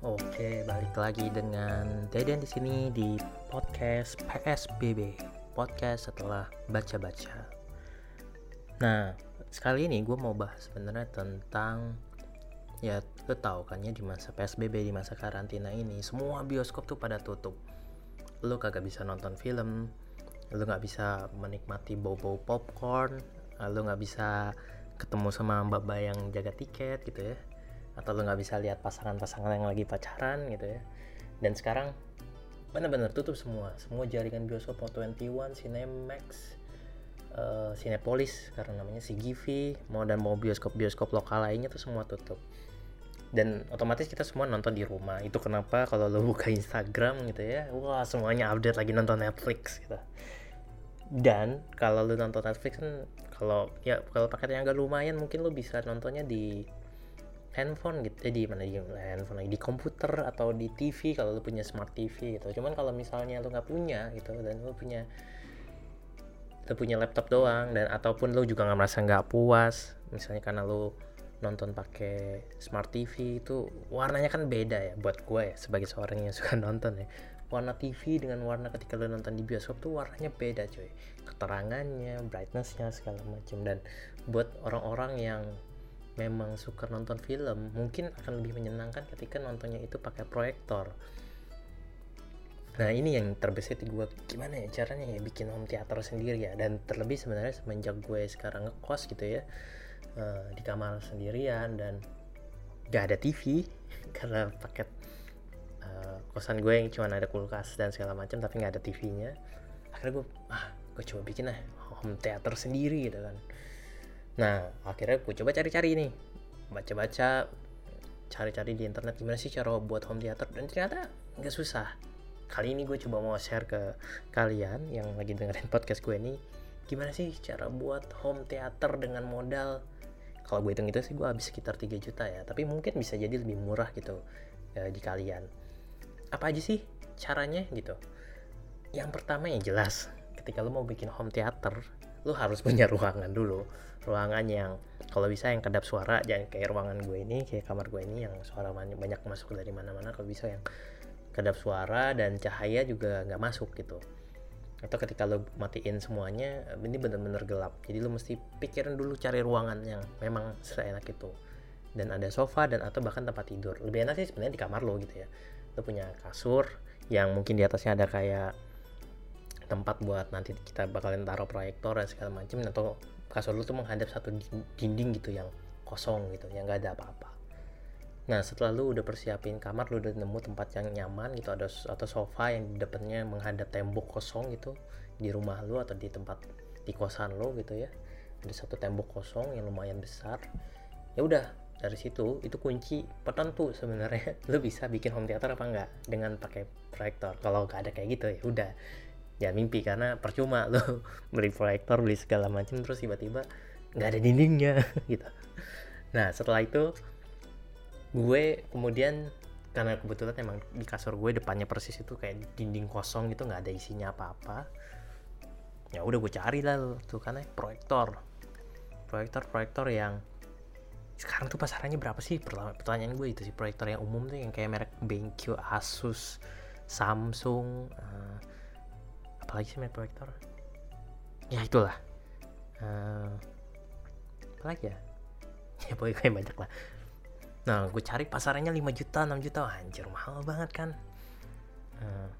Oke, balik lagi dengan Deden di sini di podcast PSBB, podcast setelah baca-baca. Nah, sekali ini gue mau bahas sebenarnya tentang ya lo tau kan ya di masa PSBB di masa karantina ini semua bioskop tuh pada tutup. Lo kagak bisa nonton film, lo nggak bisa menikmati bau-bau popcorn, lo nggak bisa ketemu sama mbak-mbak yang jaga tiket gitu ya atau lo nggak bisa lihat pasangan-pasangan yang lagi pacaran gitu ya. Dan sekarang benar-benar tutup semua. Semua jaringan bioskop mau 21 Cinemax uh, Cinepolis karena namanya CGV mau dan mau bioskop-bioskop lokal lainnya tuh semua tutup. Dan otomatis kita semua nonton di rumah. Itu kenapa kalau lo buka Instagram gitu ya wah semuanya update lagi nonton Netflix gitu. Dan kalau lo nonton Netflix kan kalau ya kalau paketnya agak lumayan mungkin lo bisa nontonnya di handphone gitu eh, di mana di handphone lagi di komputer atau di TV kalau lu punya smart TV gitu. Cuman kalau misalnya lu nggak punya gitu dan lu punya lu punya laptop doang dan ataupun lu juga nggak merasa nggak puas misalnya karena lu nonton pakai smart TV itu warnanya kan beda ya buat gue ya sebagai seorang yang suka nonton ya. Warna TV dengan warna ketika lu nonton di bioskop tuh warnanya beda coy keterangannya brightnessnya segala macam dan buat orang-orang yang memang suka nonton film mungkin akan lebih menyenangkan ketika nontonnya itu pakai proyektor. Nah ini yang terbesit di gue gimana ya caranya ya bikin home theater sendiri ya? Dan terlebih sebenarnya semenjak gue sekarang ngekos gitu ya uh, di kamar sendirian dan gak ada TV karena paket uh, kosan gue yang cuma ada kulkas dan segala macam tapi nggak ada TV-nya akhirnya gue ah gue coba bikin lah home theater sendiri gitu kan Nah, akhirnya gue coba cari-cari nih. Baca-baca, cari-cari di internet gimana sih cara buat home theater. Dan ternyata nggak susah. Kali ini gue coba mau share ke kalian yang lagi dengerin podcast gue ini. Gimana sih cara buat home theater dengan modal kalau gue hitung itu sih gue habis sekitar 3 juta ya tapi mungkin bisa jadi lebih murah gitu ya, di kalian apa aja sih caranya gitu yang pertama yang jelas ketika lo mau bikin home theater lo harus punya ruangan dulu ruangan yang kalau bisa yang kedap suara jangan kayak ruangan gue ini kayak kamar gue ini yang suara banyak, masuk dari mana-mana kalau bisa yang kedap suara dan cahaya juga nggak masuk gitu. Atau ketika lo matiin semuanya ini bener-bener gelap. Jadi lo mesti pikirin dulu cari ruangan yang memang seenak itu. Dan ada sofa dan atau bahkan tempat tidur. Lebih enak sih sebenarnya di kamar lo gitu ya. Lo punya kasur yang mungkin di atasnya ada kayak tempat buat nanti kita bakalan taruh proyektor dan segala macam atau kasur lu tuh menghadap satu dinding gitu yang kosong gitu yang gak ada apa-apa. Nah setelah lu udah persiapin kamar lu udah nemu tempat yang nyaman gitu ada atau sofa yang di depannya menghadap tembok kosong gitu di rumah lu atau di tempat di kosan lu gitu ya. Ada satu tembok kosong yang lumayan besar. Ya udah dari situ itu kunci penentu sebenarnya. Lu bisa bikin home theater apa enggak dengan pakai proyektor? Kalau nggak ada kayak gitu ya udah ya mimpi karena percuma lo beli proyektor beli segala macam terus tiba-tiba nggak ada dindingnya gitu. Nah setelah itu gue kemudian karena kebetulan emang di kasur gue depannya persis itu kayak dinding kosong gitu nggak ada isinya apa-apa ya udah gue cari lah tuh kan proyektor proyektor. Proyektor yang sekarang tuh pasarannya berapa sih? Pertanyaan gue itu sih proyektor yang umum tuh yang kayak merek BenQ Asus Samsung uh, apalagi sih main proyektor? Ya itulah. Uh, apa lagi ya? Ya pokoknya banyak lah. Nah gue cari pasarannya 5 juta 6 juta. Anjir mahal banget kan? Uh,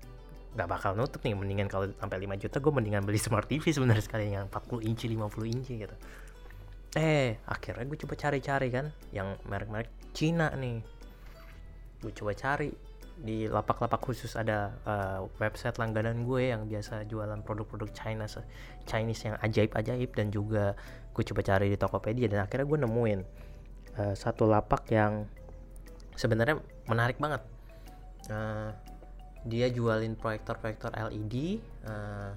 nggak bakal nutup nih mendingan kalau sampai 5 juta gue mendingan beli smart TV sebenarnya sekali yang 40 inci 50 inci gitu. Eh akhirnya gue coba cari-cari kan yang merek-merek Cina nih. Gue coba cari di lapak-lapak khusus ada uh, website langganan gue yang biasa jualan produk-produk China Chinese yang ajaib-ajaib dan juga gue coba cari di Tokopedia dan akhirnya gue nemuin uh, satu lapak yang sebenarnya menarik banget. Uh, dia jualin proyektor-proyektor LED uh,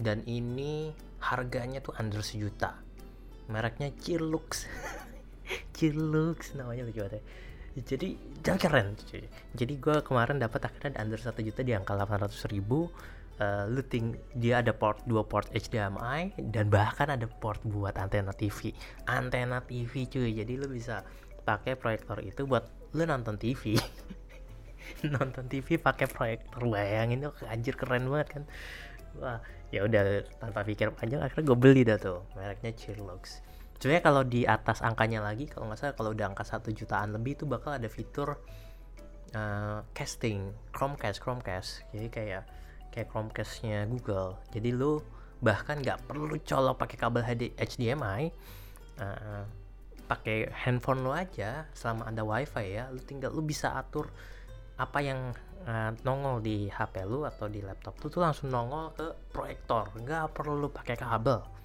dan ini harganya tuh under sejuta. Mereknya Chilux Chilux namanya lucu banget ya jadi jangan keren jadi gue kemarin dapat akhirnya under satu juta di angka 800 ribu. Uh, lu ting dia ada port dua port HDMI dan bahkan ada port buat antena TV antena TV cuy. Jadi lu bisa pakai proyektor itu buat lu nonton TV nonton TV pakai proyektor bayangin tuh anjir keren banget kan? Wah ya udah tanpa pikir panjang akhirnya gue beli dah tuh mereknya Cheerlux sebenarnya kalau di atas angkanya lagi kalau nggak salah kalau udah angka satu jutaan lebih itu bakal ada fitur uh, casting Chromecast Chromecast. Jadi kayak kayak Chromecastnya Google. Jadi lu bahkan nggak perlu colok pakai kabel HDMI uh, pakai handphone lu aja selama ada wifi ya lu tinggal lu bisa atur apa yang uh, nongol di HP lu atau di laptop lu tuh langsung nongol ke proyektor. Nggak perlu lu pakai kabel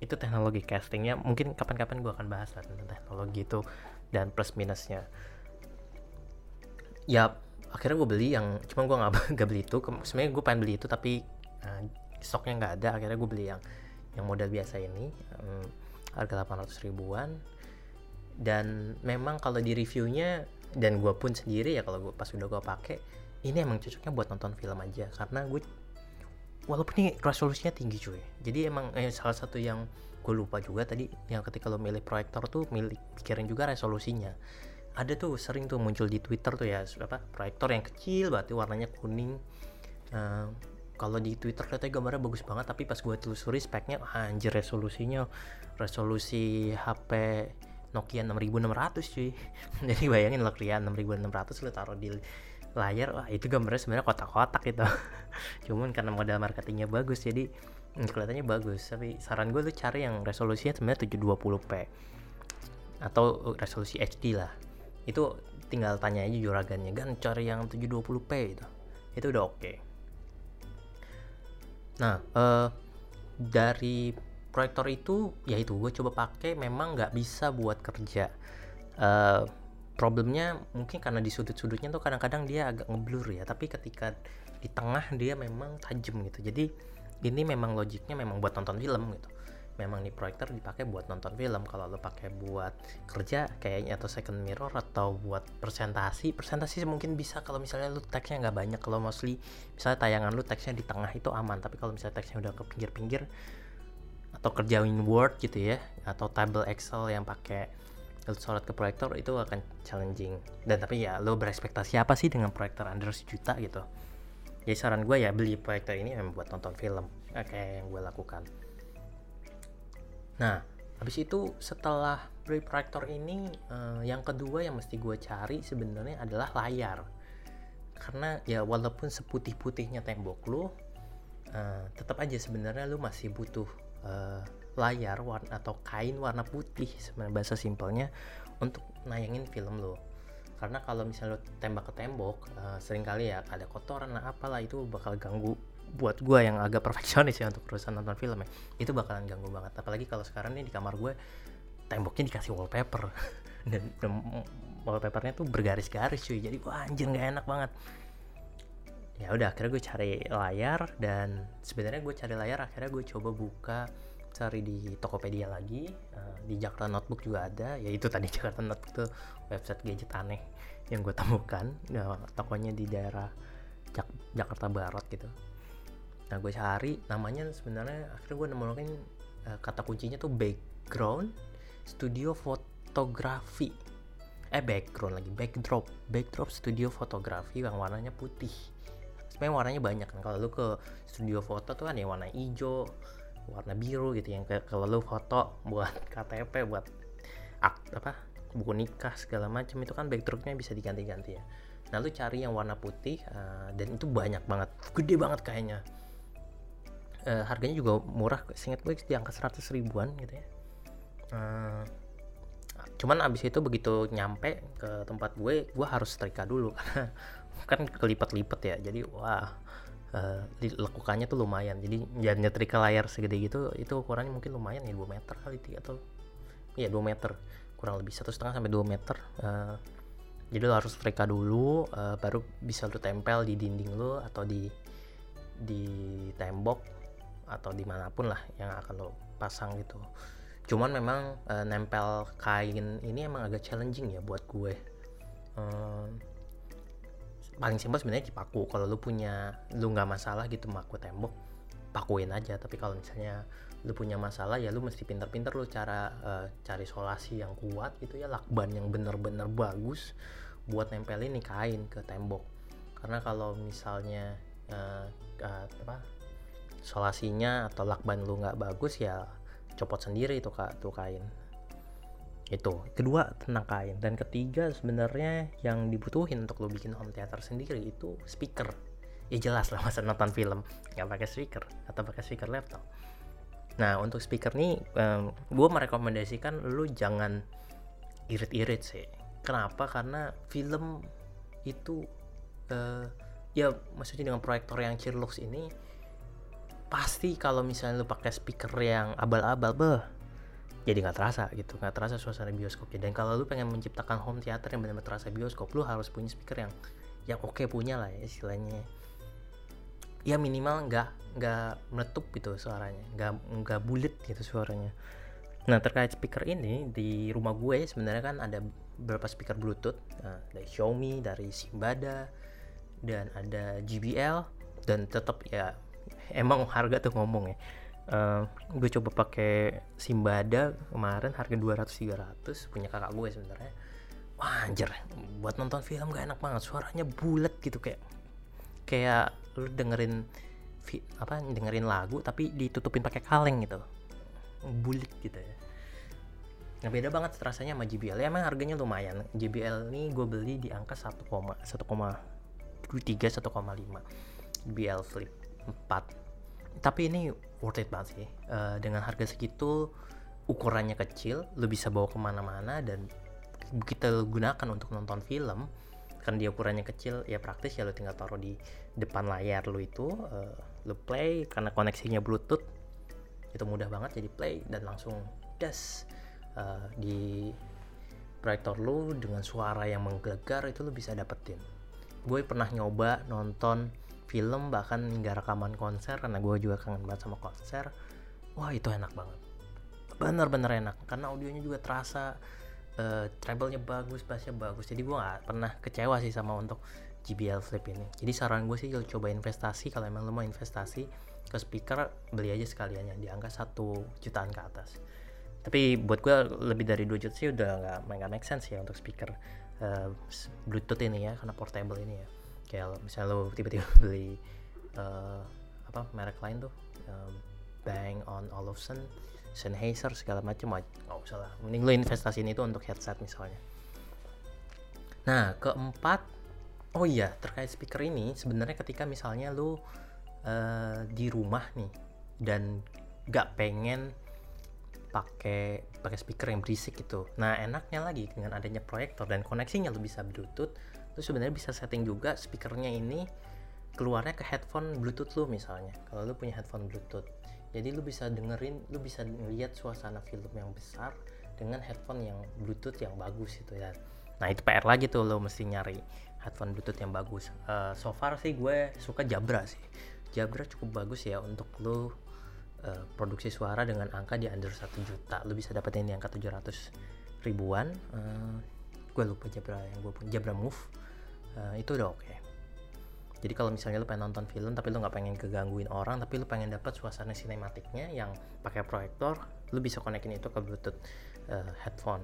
itu teknologi castingnya mungkin kapan-kapan gue akan bahas lah tentang teknologi itu dan plus minusnya. Ya akhirnya gue beli yang cuma gue nggak beli itu. Sebenarnya gue pengen beli itu tapi uh, stoknya nggak ada. Akhirnya gue beli yang yang model biasa ini um, harga 800 ribuan. Dan memang kalau di reviewnya dan gue pun sendiri ya kalau gue pas udah gue pakai ini emang cocoknya buat nonton film aja. Karena gue walaupun ini resolusinya tinggi cuy. Jadi emang eh, salah satu yang gue lupa juga tadi yang ketika lo milih proyektor tuh milih pikirin juga resolusinya. Ada tuh sering tuh muncul di Twitter tuh ya apa proyektor yang kecil berarti warnanya kuning. Uh, kalau di Twitter katanya gambarnya bagus banget tapi pas gue telusuri speknya anjir resolusinya. Resolusi HP Nokia 6600 cuy. Jadi bayangin lo Nokia 6600 lo taruh di layar wah itu gambarnya sebenarnya kotak-kotak itu cuman karena model marketingnya bagus jadi kelihatannya bagus. Tapi saran gue tuh cari yang resolusinya sebenarnya 720p atau resolusi HD lah. Itu tinggal tanya aja juragannya kan cari yang 720p itu itu udah oke. Okay. nah uh, dari proyektor itu ya itu gue coba pakai memang nggak bisa buat kerja uh, problemnya mungkin karena di sudut-sudutnya tuh kadang-kadang dia agak ngeblur ya tapi ketika di tengah dia memang tajam gitu. Jadi ini memang logiknya memang buat nonton film gitu. Memang nih proyektor dipakai buat nonton film. Kalau lo pakai buat kerja kayaknya atau second mirror atau buat presentasi presentasi mungkin bisa. Kalau misalnya lo teksnya nggak banyak kalau mostly misalnya tayangan lo teksnya di tengah itu aman. Tapi kalau misalnya teksnya udah ke pinggir-pinggir atau kerjain Word gitu ya atau table Excel yang pakai sorot ke proyektor itu akan challenging. Dan tapi ya lo berekspektasi apa sih dengan proyektor under sejuta gitu? Jadi saran gue ya beli proyektor ini memang buat nonton film kayak yang gue lakukan. Nah habis itu setelah beli proyektor ini uh, yang kedua yang mesti gue cari sebenarnya adalah layar. Karena ya walaupun seputih-putihnya tembok lo uh, tetap aja sebenarnya lo masih butuh uh, layar warna atau kain warna putih sebenarnya bahasa simpelnya untuk nayangin film lo. Karena kalau misalnya lo tembak ke tembok uh, sering kali ya ada kotoran lah apalah itu bakal ganggu buat gue yang agak perfeksionis ya untuk urusan nonton film ya. Itu bakalan ganggu banget. Apalagi kalau sekarang nih di kamar gue temboknya dikasih wallpaper. Dan, dan wallpapernya tuh bergaris-garis cuy. Jadi gue anjir nggak enak banget. Ya udah akhirnya gue cari layar dan sebenarnya gue cari layar akhirnya gue coba buka cari di Tokopedia lagi uh, di Jakarta Notebook juga ada. Yaitu tadi Jakarta Notebook itu website gadget aneh yang gue temukan. Ya, tokonya di daerah Jak Jakarta Barat gitu. Nah gue cari namanya sebenarnya akhirnya gue nemuin uh, kata kuncinya tuh background studio fotografi. Eh background lagi backdrop backdrop studio fotografi yang warnanya putih. Sebenarnya warnanya banyak kan. Kalau lu ke studio foto tuh kan ya warna hijau warna biru gitu yang kalau lu foto buat KTP buat apa buku nikah segala macam itu kan backdropnya bisa diganti-ganti ya. Nah lu cari yang warna putih uh, dan itu banyak banget gede banget kayaknya. Uh, harganya juga murah singkat gue di angka 100 ribuan gitu ya. Uh, cuman abis itu begitu nyampe ke tempat gue gue harus setrika dulu karena kan kelipat-lipat ya jadi wah uh, lekukannya tuh lumayan. Jadi jangan nyetrika layar segede gitu itu ukurannya mungkin lumayan ya 2 meter kali tiga atau ya 2 meter. Kurang lebih satu setengah sampai 2 meter. Uh, jadi lo harus setrika dulu uh, baru bisa lo tempel di dinding lo atau di di tembok atau di mana pun lah yang akan lo pasang gitu. Cuman memang uh, nempel kain ini emang agak challenging ya buat gue. Uh, paling simpel sebenarnya dipaku kalau lu punya lu nggak masalah gitu maku tembok pakuin aja. Tapi kalau misalnya lu punya masalah ya lu mesti pinter-pinter lu cara uh, cari solasi yang kuat gitu ya lakban yang bener-bener bagus buat nempelin nih kain ke tembok. Karena kalau misalnya uh, uh, apa solasinya atau lakban lu nggak bagus ya copot sendiri itu kak tuh kain itu kedua tentang kain. Dan ketiga sebenarnya yang dibutuhin untuk lo bikin home theater sendiri itu speaker. Ya jelas lah masa nonton film. Nggak pakai speaker atau pakai speaker laptop. Nah untuk speaker nih um, gue merekomendasikan lu jangan irit-irit sih. Kenapa? Karena film itu uh, ya maksudnya dengan proyektor yang Cirlux ini pasti kalau misalnya lu pakai speaker yang abal-abal beh jadi nggak terasa gitu nggak terasa suasana bioskopnya. Dan kalau lu pengen menciptakan home theater yang benar-benar terasa bioskop lu harus punya speaker yang yang oke okay punya lah ya istilahnya. Ya minimal nggak nggak meletup gitu suaranya nggak nggak bulat gitu suaranya. Nah terkait speaker ini di rumah gue sebenarnya kan ada beberapa speaker bluetooth. Nah, dari Xiaomi dari Simbada dan ada JBL dan tetap ya emang harga tuh ngomong ya uh, gue coba pakai Simbada kemarin harga 200 300 punya kakak gue sebenarnya. Wah anjir. Buat nonton film gak enak banget suaranya bulat gitu kayak kayak lu dengerin apa dengerin lagu tapi ditutupin pakai kaleng gitu. Bulit gitu ya. Nah beda banget rasanya sama JBL ya emang harganya lumayan. JBL ini gue beli di angka 1, 1,23 1,5 JBL Flip 4 tapi ini worth it banget sih. Uh, dengan harga segitu ukurannya kecil lo bisa bawa ke mana-mana dan kita gunakan untuk nonton film. Kan dia ukurannya kecil ya praktis ya lo tinggal taruh di depan layar lo itu uh, lo play karena koneksinya bluetooth itu mudah banget jadi play dan langsung das uh, di proyektor lo dengan suara yang menggelegar itu lo bisa dapetin. Gue pernah nyoba nonton film bahkan hingga rekaman konser karena gue juga kangen banget sama konser wah itu enak banget. Bener-bener enak karena audionya juga terasa uh, treble-nya bagus bassnya bagus. Jadi gue gak pernah kecewa sih sama untuk JBL Flip ini. Jadi saran gue sih coba investasi kalau emang lo mau investasi ke speaker beli aja sekalian yang di angka satu jutaan ke atas. Tapi buat gue lebih dari 2 juta sih udah nggak nggak make sense ya untuk speaker uh, Bluetooth ini ya karena portable ini ya kayak misalnya lo tiba-tiba beli uh, apa merek lain tuh um, Bang on Olufsen Sennheiser segala macam nggak usah lah mending lo investasiin itu untuk headset misalnya nah keempat oh iya terkait speaker ini sebenarnya ketika misalnya lo uh, di rumah nih dan gak pengen pakai pakai speaker yang berisik gitu. Nah enaknya lagi dengan adanya proyektor dan koneksinya lo bisa bluetooth, lu sebenarnya bisa setting juga speakernya ini keluarnya ke headphone bluetooth lu misalnya. Kalau lu punya headphone bluetooth. Jadi lu bisa dengerin lu bisa ngeliat suasana film yang besar dengan headphone yang bluetooth yang bagus itu ya. Nah itu PR lagi tuh lo mesti nyari headphone bluetooth yang bagus. Uh, so far sih gue suka Jabra sih. Jabra cukup bagus ya untuk lo uh, produksi suara dengan angka di under 1 juta. Lo bisa dapetin di angka 700 ribuan uh, gue lupa Jabra yang gue punya Jabra Move. Uh, itu udah oke. Okay. jadi kalau misalnya lu pengen nonton film tapi lu nggak pengen kegangguin orang tapi lu pengen dapat suasana sinematiknya yang pakai proyektor lu bisa konekin itu ke bluetooth uh, headphone.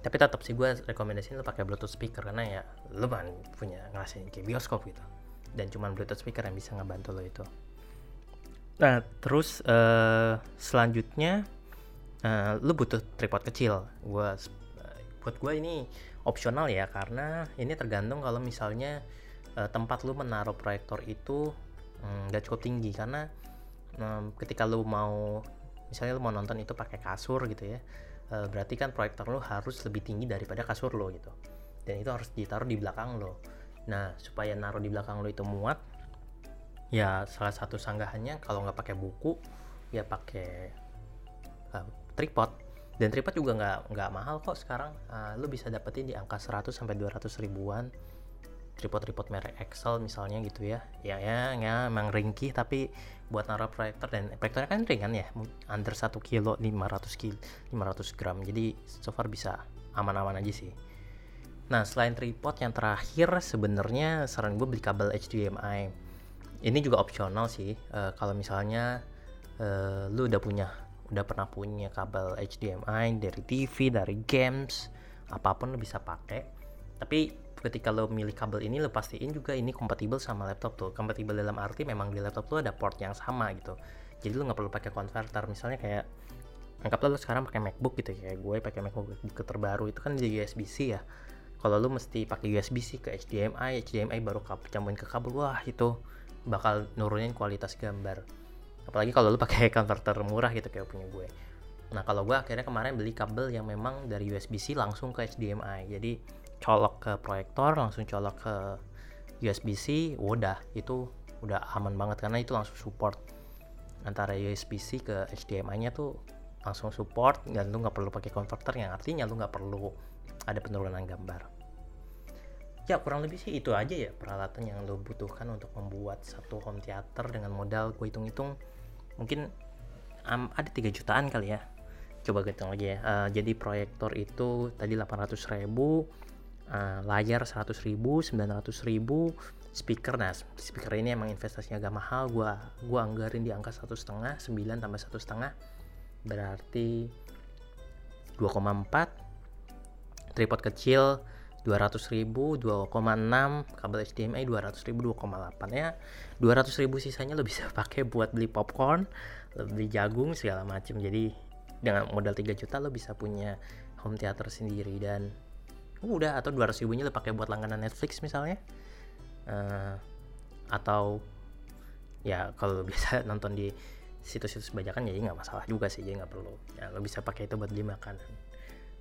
Tapi tetap sih gue rekomendasiin lu pakai bluetooth speaker karena ya lu kan punya ngerasain kayak bioskop gitu. Dan cuman bluetooth speaker yang bisa ngebantu lo itu. Nah terus uh, selanjutnya uh, lu butuh tripod kecil. Gue buat gue ini opsional ya karena ini tergantung kalau misalnya uh, tempat lu menaruh proyektor itu nggak um, cukup tinggi. Karena um, ketika lu mau misalnya lu mau nonton itu pakai kasur gitu ya uh, berarti kan proyektor lu harus lebih tinggi daripada kasur lo gitu. Dan itu harus ditaruh di belakang lo nah supaya naruh di belakang lo itu muat ya salah satu sanggahannya kalau nggak pakai buku ya pakai uh, tripod dan tripod juga nggak nggak mahal kok sekarang. Uh, lu bisa dapetin di angka 100 sampai 200 ribuan. Tripod-tripod merek Excel misalnya gitu ya. Ya ya ya emang ringkih tapi buat naruh proyektor dan proyektornya kan ringan ya. Under 1 kilo 500 kilo 500 gram. Jadi so far bisa aman-aman aja sih. Nah selain tripod yang terakhir sebenarnya saran gue beli kabel HDMI ini juga opsional sih. Uh, kalau misalnya uh, lu udah punya udah pernah punya kabel HDMI dari TV dari games apa pun lo bisa pakai tapi ketika lo milih kabel ini lo pastiin juga ini kompatibel sama laptop tuh. Kompatibel dalam arti memang di laptop tuh ada port yang sama gitu. Jadi lo nggak perlu pakai converter. Misalnya kayak anggaplah lo sekarang pakai MacBook gitu kayak gue pakai MacBook terbaru itu kan di USB-C ya. Kalau lo mesti pakai USB-C ke HDMI HDMI baru kabel ke kabel wah itu bakal nurunin kualitas gambar apalagi kalau lo pakai converter murah gitu kayak punya gue. Nah kalau gue akhirnya kemarin beli kabel yang memang dari USB-C langsung ke HDMI jadi colok ke proyektor langsung colok ke USB-C udah. Itu udah aman banget karena itu langsung support. Antara USB-C ke HDMI-nya tuh langsung support dan lu nggak perlu pakai converter. Yang artinya lu nggak perlu ada penurunan gambar ya kurang lebih sih itu aja ya peralatan yang lo butuhkan untuk membuat satu home theater dengan modal gue hitung-hitung. Mungkin um, ada 3 jutaan kali ya. Coba hitung lagi ya. Uh, jadi proyektor itu tadi 800 ribu uh, layar 100 ribu 900 ribu speaker. Nah speaker ini emang investasinya agak mahal. Gua gua anggarin di angka satu setengah 9 tambah satu setengah. Berarti 2,4 tripod kecil 200 ribu 2,6 kabel HDMI 200 ribu 2,8 ya. 200 ribu sisanya lo bisa pakai buat beli popcorn lo beli jagung segala macam jadi dengan modal 3 juta lo bisa punya home theater sendiri. Dan udah atau 200 ribunya lo pakai buat langganan Netflix misalnya. Uh, atau ya kalau biasa nonton di situs-situs bajakan jadi nggak masalah juga sih. Jadi nggak perlu. Ya lo bisa pakai itu buat beli makanan.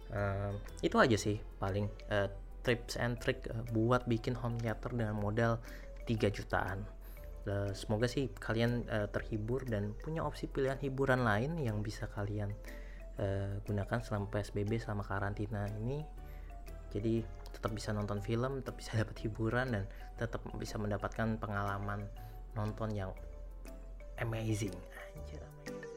Uh, itu aja sih paling uh, tips and trick uh, buat bikin home theater dengan modal 3 jutaan. Uh, semoga sih kalian uh, terhibur dan punya opsi pilihan hiburan lain yang bisa kalian gunakan selama PSBB selama karantina ini. Jadi tetap bisa nonton film tetap bisa dapat hiburan dan tetap bisa mendapatkan pengalaman nonton yang amazing. Amazing